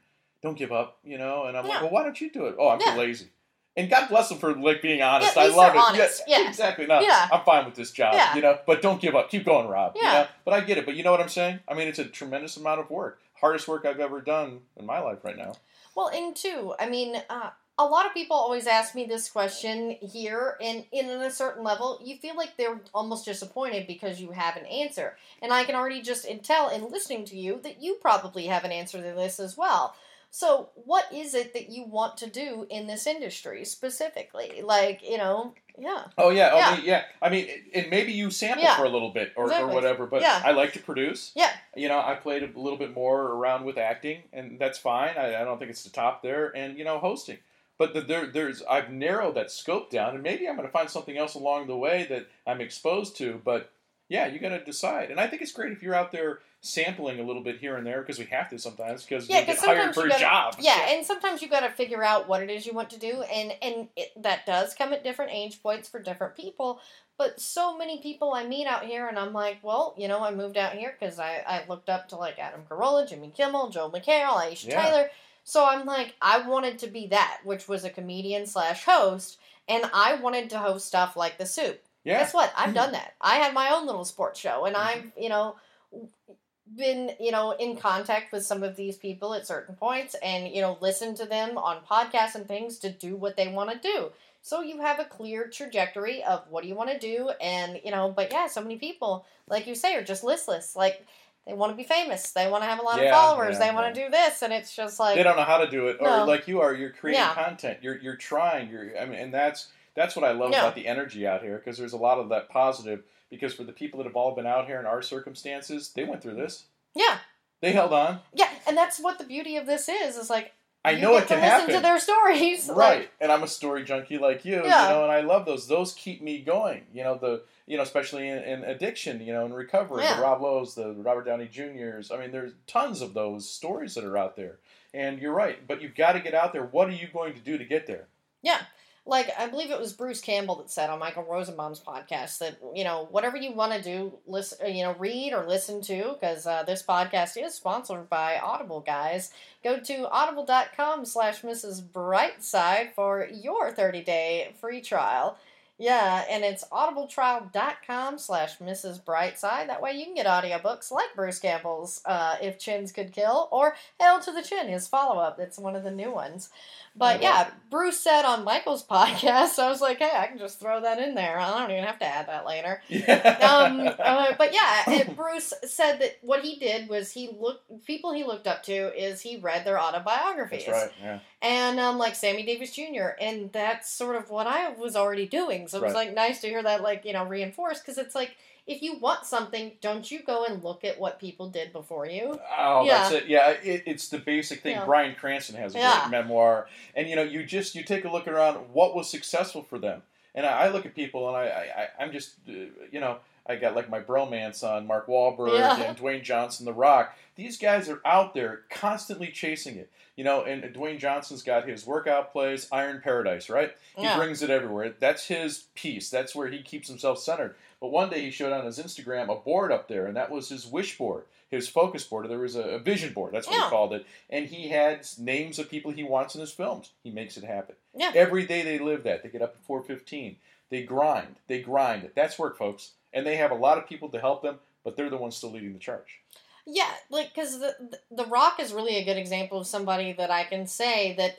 Don't give up." You know, and I'm like, "Well, why don't you do it?" Oh, I'm Yeah. too lazy. And God bless them for like being honest. Yeah, I love it. honest. Yeah. exactly. No, Yeah. I'm fine with this job. Yeah. You know, but don't give up. Keep going, Rob. you Yeah. know? But I get it. But you know what I'm saying? I mean, it's a tremendous amount of work. Hardest work I've ever done in my life right now. Well, and two, I mean, uh, a lot of people always ask me this question here, and in a certain level, you feel like they're almost disappointed because you have an answer. And I can already just tell in listening to you that you probably have an answer to this as well. So, what is it that you want to do in this industry specifically? Like, you know, yeah. Oh yeah, oh, Yeah. me- yeah. I mean, and maybe you sample Yeah. for a little bit or, or whatever. But Yeah. I like to produce. Yeah. You know, I played a little bit more around with acting, and that's fine. I, I don't think it's the top there, and you know, hosting. But the, there, there's I've narrowed that scope down, and maybe I'm going to find something else along the way that I'm exposed to. But yeah, you got to decide. And I think it's great if you're out there sampling a little bit here and there because we have to sometimes because Yeah, we get hired for a gotta- job. Yeah, and sometimes you got to figure out what it is you want to do, and and it, that does come at different age points for different people. But so many people I meet out here, and I'm like, well, you know, I moved out here because I I looked up to like Adam Carolla, Jimmy Kimmel, Joel McHale, Aisha Yeah. Tyler. So I'm like, I wanted to be that, which was a comedian slash host, and I wanted to host stuff like The Soup. yeah. Guess what? I've done that. I had my own little sports show, and mm-hmm. I've, you know, been, you know, in contact with some of these people at certain points and, you know, listen to them on podcasts and things to do what they want to do. So you have a clear trajectory of what do you want to do, and, you know, but yeah, so many people, like you say, are just listless. Like, they want to be famous. They want to have a lot Yeah, of followers. yeah, they want to do this, and it's just like, they don't know how to do it, or No. like you are, you're creating Yeah. content. You're you're trying. You're I mean, and that's that's what I love Yeah. about the energy out here because there's a lot of that positive. Because for the people that have all been out here in our circumstances, they went through this. yeah, They held on. Yeah, and that's what the beauty of this is. Is like I know it can to listen happen. to their stories. right Like, and i'm a story junkie like you Yeah. you know and i love those those keep me going you know the you know especially in, in addiction you know in recovery Yeah. the rob lowe's the robert downey juniors i mean there's tons of those stories that are out there and you're right but you've got to get out there what are you going to do to get there like I believe it was Bruce Campbell that said on Michael Rosenbaum's podcast that you know whatever you want to do, listen, you know, read or listen to, because uh, this podcast is sponsored by Audible, guys. Go to audible.com/slash Mrs. Brightside for your 30 day free trial. Yeah, and it's audibletrial.com slash Mrs. Brightside. That way you can get audiobooks like Bruce Campbell's uh, If Chins Could Kill or Hail to the Chin, his follow up. It's one of the new ones. But yeah, Bruce said on Michael's podcast, so I was like, hey, I can just throw that in there. I don't even have to add that later. Um, uh, but yeah, and Bruce said that what he did was he looked people he looked up to is he read their autobiographies, that's right yeah and um, like Sammy Davis Jr. And that's sort of what I was already doing. So it was Right. like nice to hear that, like you know, reinforced because it's like if you want something, don't you go and look at what people did before you? Oh, Yeah. that's it. Yeah, it, it's the basic thing. Yeah. Bryan Cranston has a Yeah. great memoir, and you know, you just you take a look around what was successful for them, and I, I look at people, and I, I I- I'm just uh, you know. I got like my bromance on Mark Wahlberg Yeah. and Dwayne Johnson, The Rock. These guys are out there constantly chasing it. You know, and Dwayne Johnson's got his workout place, Iron Paradise, right? He Yeah. brings it everywhere. That's his piece. That's where he keeps himself centered. But one day he showed on his Instagram a board up there, and that was his wish board, his focus board. There was a, a vision board. That's what Yeah. he called it. And he had names of people he wants in his films. He makes it happen. Yeah. Every day they live that. They get up at four fifteen. They grind. They grind. That's work, folks. And they have a lot of people to help them, but they're the ones still leading the charge. Yeah, like because the the Rock is really a good example of somebody that I can say that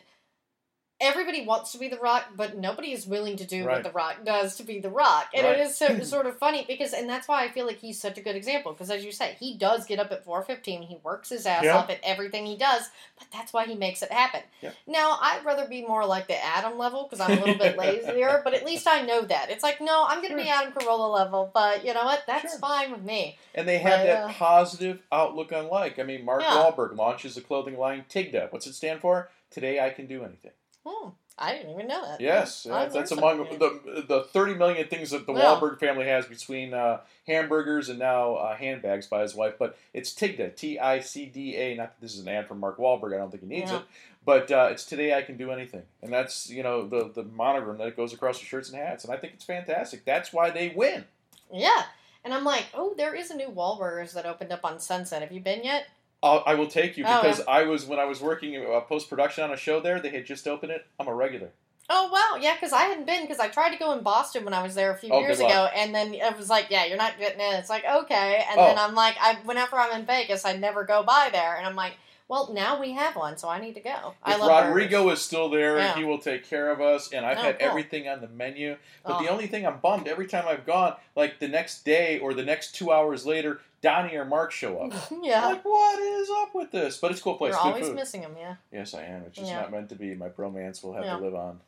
everybody wants to be the Rock, but nobody is willing to do Right. what the Rock does to be the Rock, and Right. it is so, sort of funny because, and that's why I feel like he's such a good example because, as you say, he does get up at four fifteen, he works his ass Yeah. off at everything he does, but that's why he makes it happen. Yeah. Now, I'd rather be more like the Adam level because I'm a little bit lazier, but at least I know that it's like, no, I'm going to be Adam Carolla level, but you know what? That's Sure. fine with me. And they have But, that uh, positive outlook on life. I mean, Mark Yeah. Wahlberg launches the clothing line TICDA. What's it stand for? Today I can do anything. Hmm, I didn't even know that. Yes, yeah, that's among something. the the thirty million things that the Yeah. Wahlberg family has between uh, hamburgers and now uh, handbags by his wife. But it's TICDA, T I C D A. Not that this is an ad for Mark Wahlberg. I don't think he needs Yeah. it. But uh, it's today I can do anything, and that's you know the the monogram that goes across the shirts and hats, and I think it's fantastic. That's why they win. Yeah. And I'm like, oh, there is a new Wahlburgers that opened up on Sunset. Have you been yet? I'll, I will take you Oh, because I was when I was working uh, post production on a show there. They had just opened it. I'm a regular. Oh wow, yeah, because I hadn't been because I tried to go in Boston when I was there a few Oh, years good luck. ago, and then it was like, yeah, you're not getting in. It's like okay, and Oh. then I'm like, I whenever I'm in Vegas, I never go by there, and I'm like, well, now we have one, so I need to go. I If love Rodrigo is still there, Yeah. he will take care of us. And I've Oh, had cool. everything on the menu. But the Oh. only thing I'm bummed every time I've gone, like the next day or the next two hours later, Donnie or Mark show up. yeah, Like, what is up with this? But it's a cool place. you're Good always food. missing them. Yeah, Yes, I am. It's just Yeah. not meant to be. My bromance will have Yeah. to live on.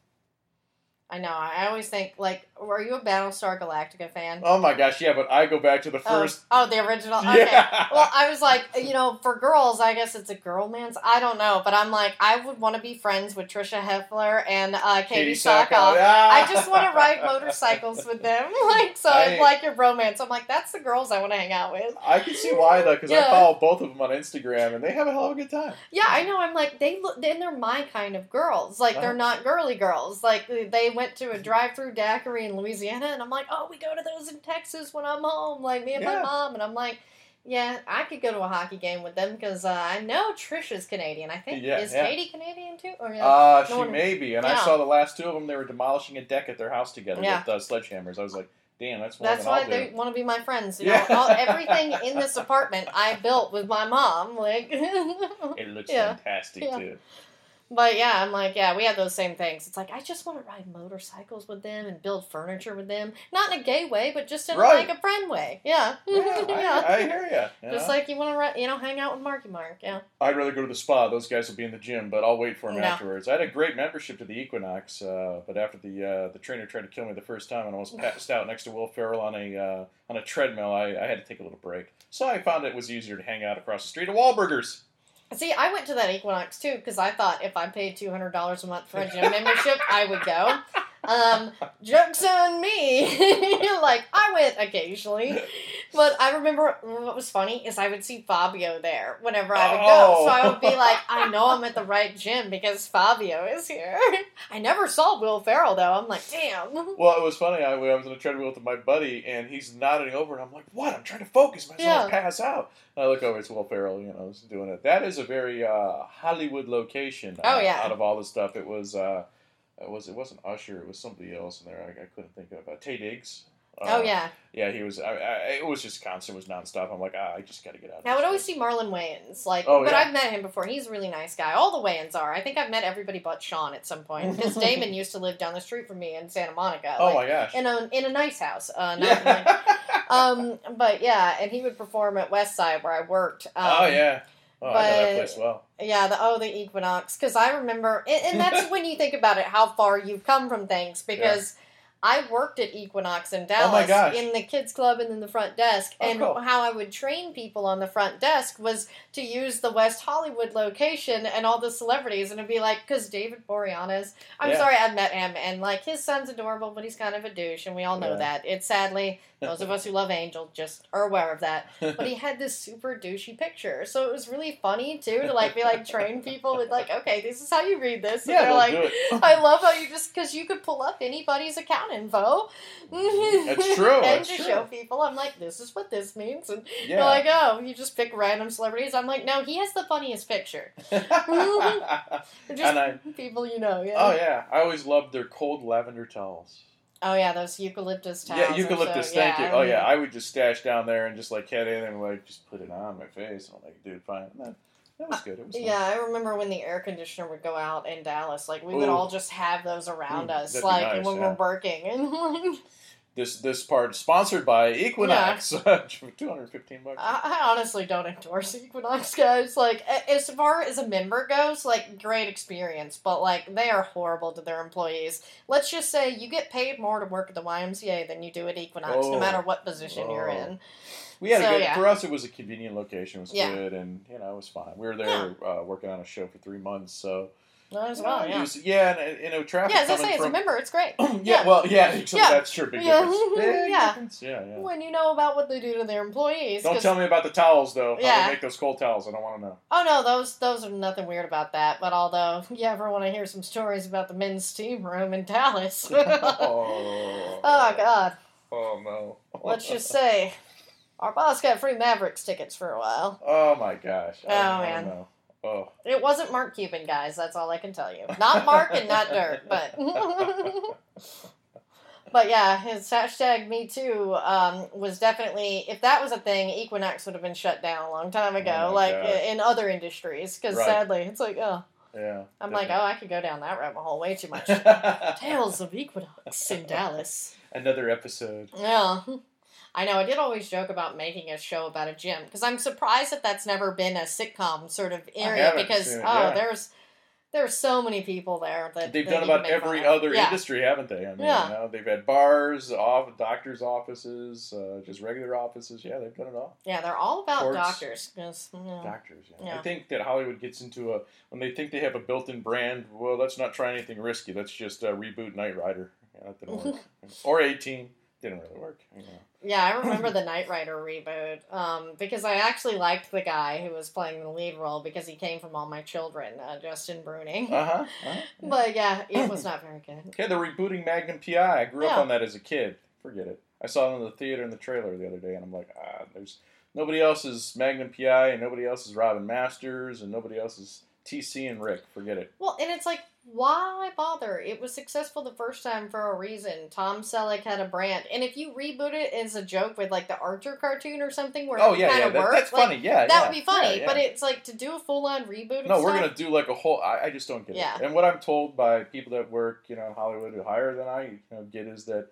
I know. I always think like, were you a Battlestar Galactica fan? Oh my gosh, yeah, but I go back to the Oh, first. oh, the original. Okay. Yeah. Well, I was like, you know, for girls, I guess it's a girl man's. I don't know, but I'm like, I would want to be friends with Tricia Helfer and uh, Katee, Sackhoff. Ah. I just want to ride motorcycles with them, like so. I- like your romance. I'm like, that's the girls I want to hang out with. I can see why though, because I follow both of them on Instagram, and they have a hell of a good time. Yeah, I know. I'm like, they look, and they're my kind of girls. Like they're Uh-huh. not girly girls. Like they went to a drive-through daiquiri in Louisiana, and I'm like, oh, we go to those in Texas when I'm home. Like me and my mom, and I'm like. Yeah, I could go to a hockey game with them because uh, I know Tricia's Canadian. I think Yeah, is yeah. Katee Canadian too? Or yeah, Uh, No she one- may be, and I saw the last two of them. They were demolishing a deck at their house together Yeah. with uh, sledgehammers. I was like, "Damn, that's more that's why I'll they do." want to be my friends. You Yeah. know, all, everything in this apartment I built with my mom. Like, It looks Yeah. fantastic Yeah. too. But yeah, I'm like, yeah, we have those same things. It's like I just want to ride motorcycles with them and build furniture with them, not in a gay way, but just in Right. like a friend way. Yeah, Yeah, I, I hear you. Just like you want to, you know, hang out with Marky Mark. Yeah. I'd rather go to the spa. Those guys will be in the gym, but I'll wait for them No. afterwards. I had a great membership to the Equinox, uh, but after the uh, the trainer tried to kill me the first time and I was passed out next to Will Ferrell on a uh, on a treadmill, I, I had to take a little break. So I found it was easier to hang out across the street at Wahlburgers. See, I went to that Equinox too because I thought if I paid two hundred dollars a month for a gym membership, I would go. Um, jokes on me. like I went occasionally, but I remember what was funny is I would see Fabio there whenever I would go, so I would be like, I know I'm at the right gym because Fabio is here. I never saw Will Ferrell though. I'm like, damn. Well, it was funny. I, I was on a treadmill with my buddy, and he's nodding over, and I'm like, "What? I'm trying to focus myself, Yeah. pass out." And I look over, it's Will Ferrell. You know, doing it. That is a very uh, Hollywood location. Oh, uh, yeah. Out of all the stuff, it was. Uh, it was. It wasn't Usher. It was somebody else in there. I, I couldn't think of. Uh, Taye Diggs. Uh, oh yeah. Yeah, he was. I, I, it was just constant. It was nonstop. I'm like, ah, I just got to get out. of I would always place." see Marlon Wayans, like, Oh, but yeah. I've met him before. He's a really nice guy. All the Wayans are. I think I've met everybody but Shawn at some point because Damon used to live down the street from me in Santa Monica. Oh like, my gosh. in a in a nice house. Uh, not like- um, but yeah, and he would perform at West Side where I worked. Um, oh yeah. Oh, I know that place well. yeah. The oh the Equinox because I remember, and, and that's when you think about it, how far you've come from things because. I worked at Equinox in Dallas Oh my gosh. in the kids club and in the front desk. Oh, and cool. how I would train people on the front desk was to use the West Hollywood location and all the celebrities. And it'd be like, because David Boreanaz, I'm Yeah. sorry, I've met him, and like his son's adorable, but he's kind of a douche, and we all know Yeah. that. It's sadly, those of us who love Angel just are aware of that. But he had this super douchey picture. So it was really funny too to like be like train people with like, okay, this is how you read this. And Yeah, they're like. I love how you just because you could pull up anybody's account info. That's true, and that's to true. show people, I'm like, this is what this means, and Yeah. they're like, oh, you just pick random celebrities. I'm like, no, he has the funniest picture. Just And I- people you know. Yeah. oh yeah, I always loved their cold lavender towels. Oh yeah, those eucalyptus towels. Yeah, eucalyptus. so- thank you. yeah, Oh yeah, I would just stash down there and just like head in and like just put it on my face. I'm like, dude, fine. And that, that was good. It was nice. Yeah, I remember when the air conditioner would go out in Dallas. Like we would all just have those around Ooh, us, like nice, when yeah. we're working, and like, This this part is sponsored by Equinox for 215 bucks. I, I honestly don't endorse Equinox guys. Like as far as a member goes, like great experience, but like they are horrible to their employees. Let's just say you get paid more to work at the YMCA than you do at Equinox, no Oh. matter what position you're Oh. in. We had So, a good yeah. for us. It was a convenient location. It was Yeah. good, and you know it was fine. We were there uh, working on a show for three months, so Might as well, yeah. was- yeah, and uh, you know traffic Yeah, as I say, it's a from member, it's great. yeah, well, yeah, so Yeah. that's true. Big Yeah. difference. Big Yeah. difference. Yeah, yeah. When you know about what they do to their employees. Don't tell me about the towels though. How Yeah. they make those cold towels? I don't want to know. Oh no, those those are nothing weird about that. But although you ever want to hear some stories about the men's steam room in Dallas, oh oh, god, Oh no. let's just say our boss got free Mavericks tickets for a while. Oh my gosh. Oh, man. know. Oh. It wasn't Mark Cuban, guys. That's all I can tell you. Not Mark and not Dirk, but. But yeah, his hashtag Me Too um, was definitely, if that was a thing, Equinox would have been shut down a long time ago, Oh like gosh. in other industries. Because Right. sadly, it's like, oh, Yeah. I'm like, oh, I could go down that rabbit hole way too much. Tales of Equinox in Dallas. Another episode. Yeah. I know. I did always joke about making a show about a gym because I'm surprised that that's never been a sitcom sort of area because seen oh, yeah. there's there's so many people there that They've done about every other yeah. industry, haven't they? I mean, Yeah. you know, they've had bars, off, doctors' offices, uh, just regular offices. Yeah, they've done it all. Yeah, they're all about Courts. doctors. Doctors. Yeah. Yeah. I think that Hollywood gets into a when they think they have a built-in brand. Well, let's not try anything risky. Let's just uh, reboot Knight Rider. Yeah, that didn't work. or 18 didn't really work. You know. Yeah, I remember the Knight Rider reboot um, because I actually liked the guy who was playing the lead role because he came from All My Children, uh, Justin Bruning. Uh huh. Uh-huh. But yeah, it was not very good. Yeah, they're rebooting Magnum PI. I grew up on that as a kid. Forget it. I saw it in the theater in the trailer the other day, and I'm like, ah, there's nobody else is Magnum PI, and nobody else is Robin Masters, and nobody else is TC and Rick. Forget it. Well, and it's like, why bother? It was successful the first time for a reason. Tom Selleck had a brand, and if you reboot it as a joke with like the Archer cartoon or something, where Oh it yeah, kind yeah, that, that's like, funny. Yeah, that yeah, would be funny. yeah. But it's like to do a full on reboot. No, we're stuff, gonna do like a whole. I, I just don't get Yeah. it. And what I'm told by people that work, you know, in Hollywood who higher than I you know, get is that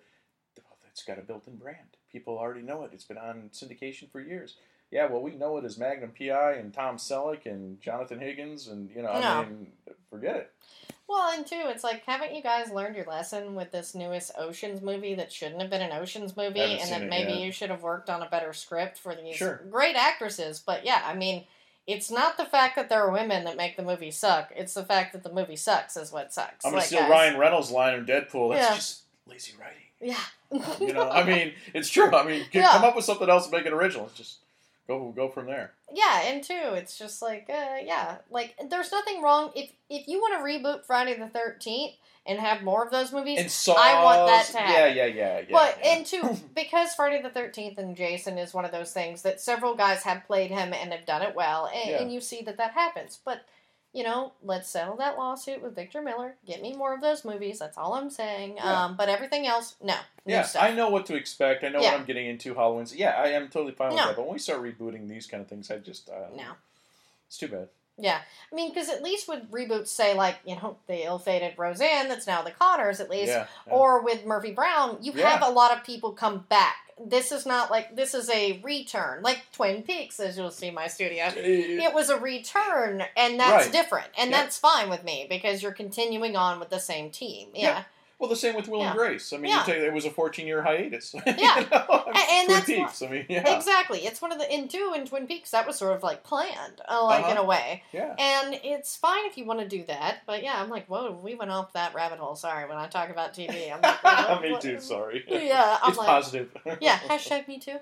well, it's got a built-in brand. People already know it. It's been on syndication for years. Yeah, well, we know it as Magnum PI and Tom Selleck and Jonathan Higgins, and you know, I mean, forget it. Well, and two, it's like, haven't you guys learned your lesson with this newest Oceans movie that shouldn't have been an Oceans movie, and that maybe yet. you should have worked on a better script for these Sure. great actresses? But yeah, I mean, it's not the fact that there are women that make the movie suck. It's the fact that the movie sucks is what sucks. I'm gonna Like, steal guys. Ryan Reynolds' line in Deadpool. That's Yeah. just lazy writing. Yeah. You know, I mean, it's true. I mean, Yeah. come up with something else and make it original. It's just go go from there. Yeah, and two, it's just like, uh, yeah, like there's nothing wrong if if you want to reboot Friday the Thirteenth and have more of those movies. And Saws, I want that to Yeah, happen. yeah, yeah, yeah. but yeah. and two, because Friday the Thirteenth and Jason is one of those things that several guys have played him and have done it well, and, Yeah. and you see that that happens. But you know, let's settle that lawsuit with Victor Miller. Get me more of those movies. That's all I'm saying. Yeah. Um, but everything else, no. yeah, stuff. I know what to expect. I know Yeah. what I'm getting into. Halloween's. Yeah, I am totally fine with No. that. But when we start rebooting these kind of things, I just uh, No. It's too bad. Yeah, I mean, because at least with reboots, say like you know the ill-fated Roseanne, that's now the Connors, at least, or with Murphy Brown, you have a lot of people come back. This is not like this is a return, like Twin Peaks, as you'll see my studio. It was a return, and that's Right. different, and Yeah. that's fine with me because you're continuing on with the same team. Yeah, Yeah. Well, the same with Will Yeah. and Grace. I mean, Yeah. you take, it was a 14 year hiatus. You Yeah. know? And- and Twin that's Peaks. I mean, yeah. exactly. It's one of the in two in Twin Peaks that was sort of like planned, uh, like in Uh-huh. a way. Yeah. And it's fine if you want to do that, but yeah, I'm like, whoa, we went off that rabbit hole. Sorry, when I talk about TV, I'm like, Me what- too. Sorry. Yeah, I'm it's like, positive. yeah, hashtag me too.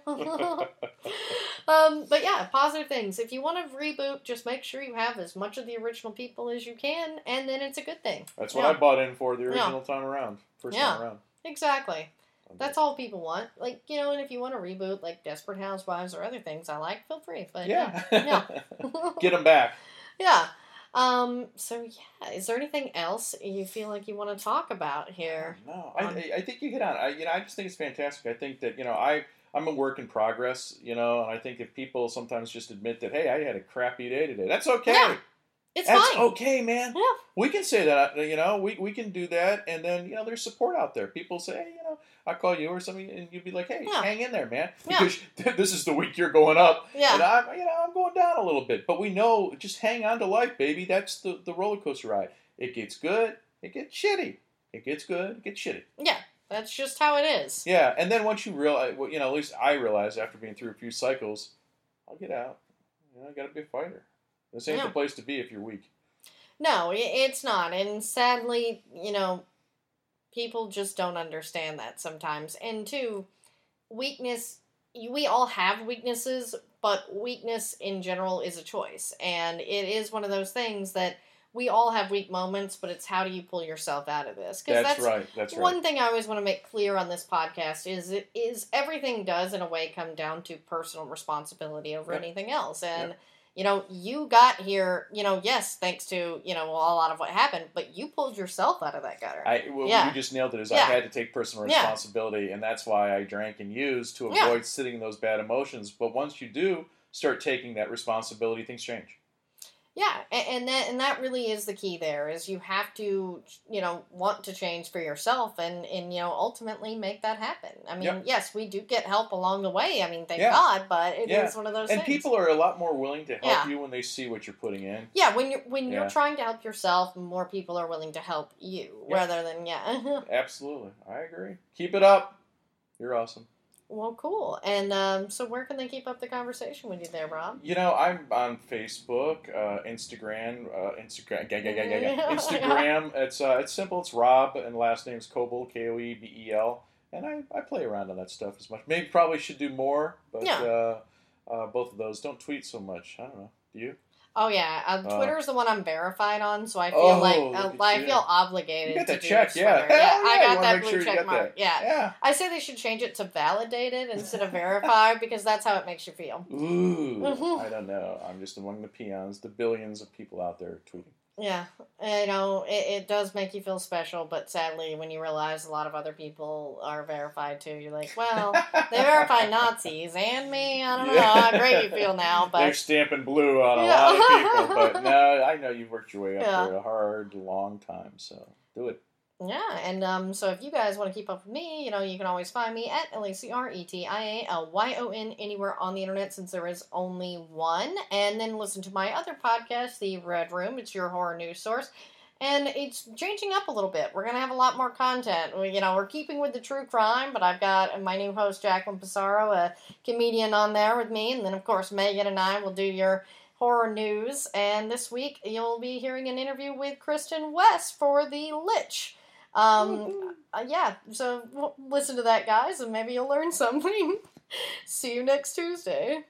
um, but yeah, positive things. If you want to reboot, just make sure you have as much of the original people as you can, and then it's a good thing. That's what I bought in for the original time around. First Yeah. time around. Exactly. That's all people want. Like you know, and if you want to reboot like Desperate Housewives or other things I like, feel free. But Yeah. yeah. Get them back. Yeah. Um, so yeah, is there anything else you feel like you want to talk about here? No, I, Um, I I think you hit on. it. I you know I just think it's fantastic. I think that you know I I'm a work in progress. You know, and I think if people sometimes just admit that hey I had a crappy day today, that's okay. Yeah, It's That's fine. okay, man. Yeah. We can say that, uh, you know, we, we can do that, and then you know, there's support out there. People say, hey, you know, I call you or something, and you'd be like, hey, Yeah. hang in there, man, Yeah. because this is the week you're going up, Yeah. and I'm, you know, I'm going down a little bit. But we know, just hang on to life, baby. That's the the roller coaster ride. It gets good, it gets shitty. It gets good, it gets shitty. Yeah. That's just how it is. Yeah, and then once you realize, uh, well, you know, at least I realized after being through a few cycles, I'll get out. You know, I got to be a fighter. This ain't Yeah. the place to be if you're weak. No, it's not. And sadly, you know, people just don't understand that sometimes. And two, weakness, we all have weaknesses, but weakness in general is a choice. And it is one of those things that we all have weak moments, but it's how do you pull yourself out of this? That's, that's right. That's right. One thing I always want to make clear on this podcast is it is everything does in a way come down to personal responsibility over Yep. anything else. And Yep. You know, you got here, you know, yes, thanks to, you know, a lot of what happened, but you pulled yourself out of that gutter. I well, Yeah. you just nailed it. Is I Yeah. had to take personal Yeah. responsibility, and that's why I drank and used to Yeah. avoid sitting in those bad emotions. But once you do start taking that responsibility, things change. Yeah, and, and that and that really is the key there is you have to, you know, want to change for yourself and and you know, ultimately make that happen. I mean, Yep. yes, we do get help along the way. I mean, thank Yeah. God, but it is Yeah. one of those And things. people are a lot more willing to help Yeah. you when they see what you're putting in. Yeah, when you're when you're trying to help yourself, more people are willing to help you Yeah. rather than yeah. Absolutely, I agree. Keep it up. You're awesome. Well, cool. And um, so, where can they keep up the conversation with you there, Rob? You know, I'm on Facebook, uh, Instagram, uh, Instagram. Instagram. It's uh, it's simple. It's Rob, and last name's Koebel, K O E B E L. And I, I play around on that stuff as much. Maybe probably should do more, but Yeah. uh, uh, both of those don't tweet so much. I don't know. Do you? Oh yeah, uh, Uh, Twitter is the one I'm verified on, so I feel Oh, like uh, I you. feel obligated. You got to check, yeah. Yeah, yeah, I got that blue sure check mark. Yeah. Yeah. I say they should change it to validated instead of verified because that's how it makes you feel. Ooh, Mhm. I don't know. I'm just among the peons, the billions of people out there tweeting. Yeah, you know, it, it does make you feel special, but sadly, when you realize a lot of other people are verified too, you're like, well, they verify Nazis and me. I don't know Yeah. how great you feel now, but They're stamping blue on a Yeah. lot of people, but no, I know you've worked your way up Yeah. for a hard, long time, so do it. Yeah. And um, so if you guys want to keep up with me, you know, you can always find me at L A C R E T I A L Y O N anywhere on the internet since there is only one. And then listen to my other podcast, The Red Room. It's your horror news source. And it's changing up a little bit. We're gonna have a lot more content. We, you know, we're keeping with the true crime, but I've got my new host Jacqueline Pissarro, a comedian, on there with me, and then of course Megan and I will do your horror news. And this week you'll be hearing an interview with Kristen West for The Lich. Um, uh, yeah, so w- listen to that, guys, and maybe you'll learn something. See you next Tuesday.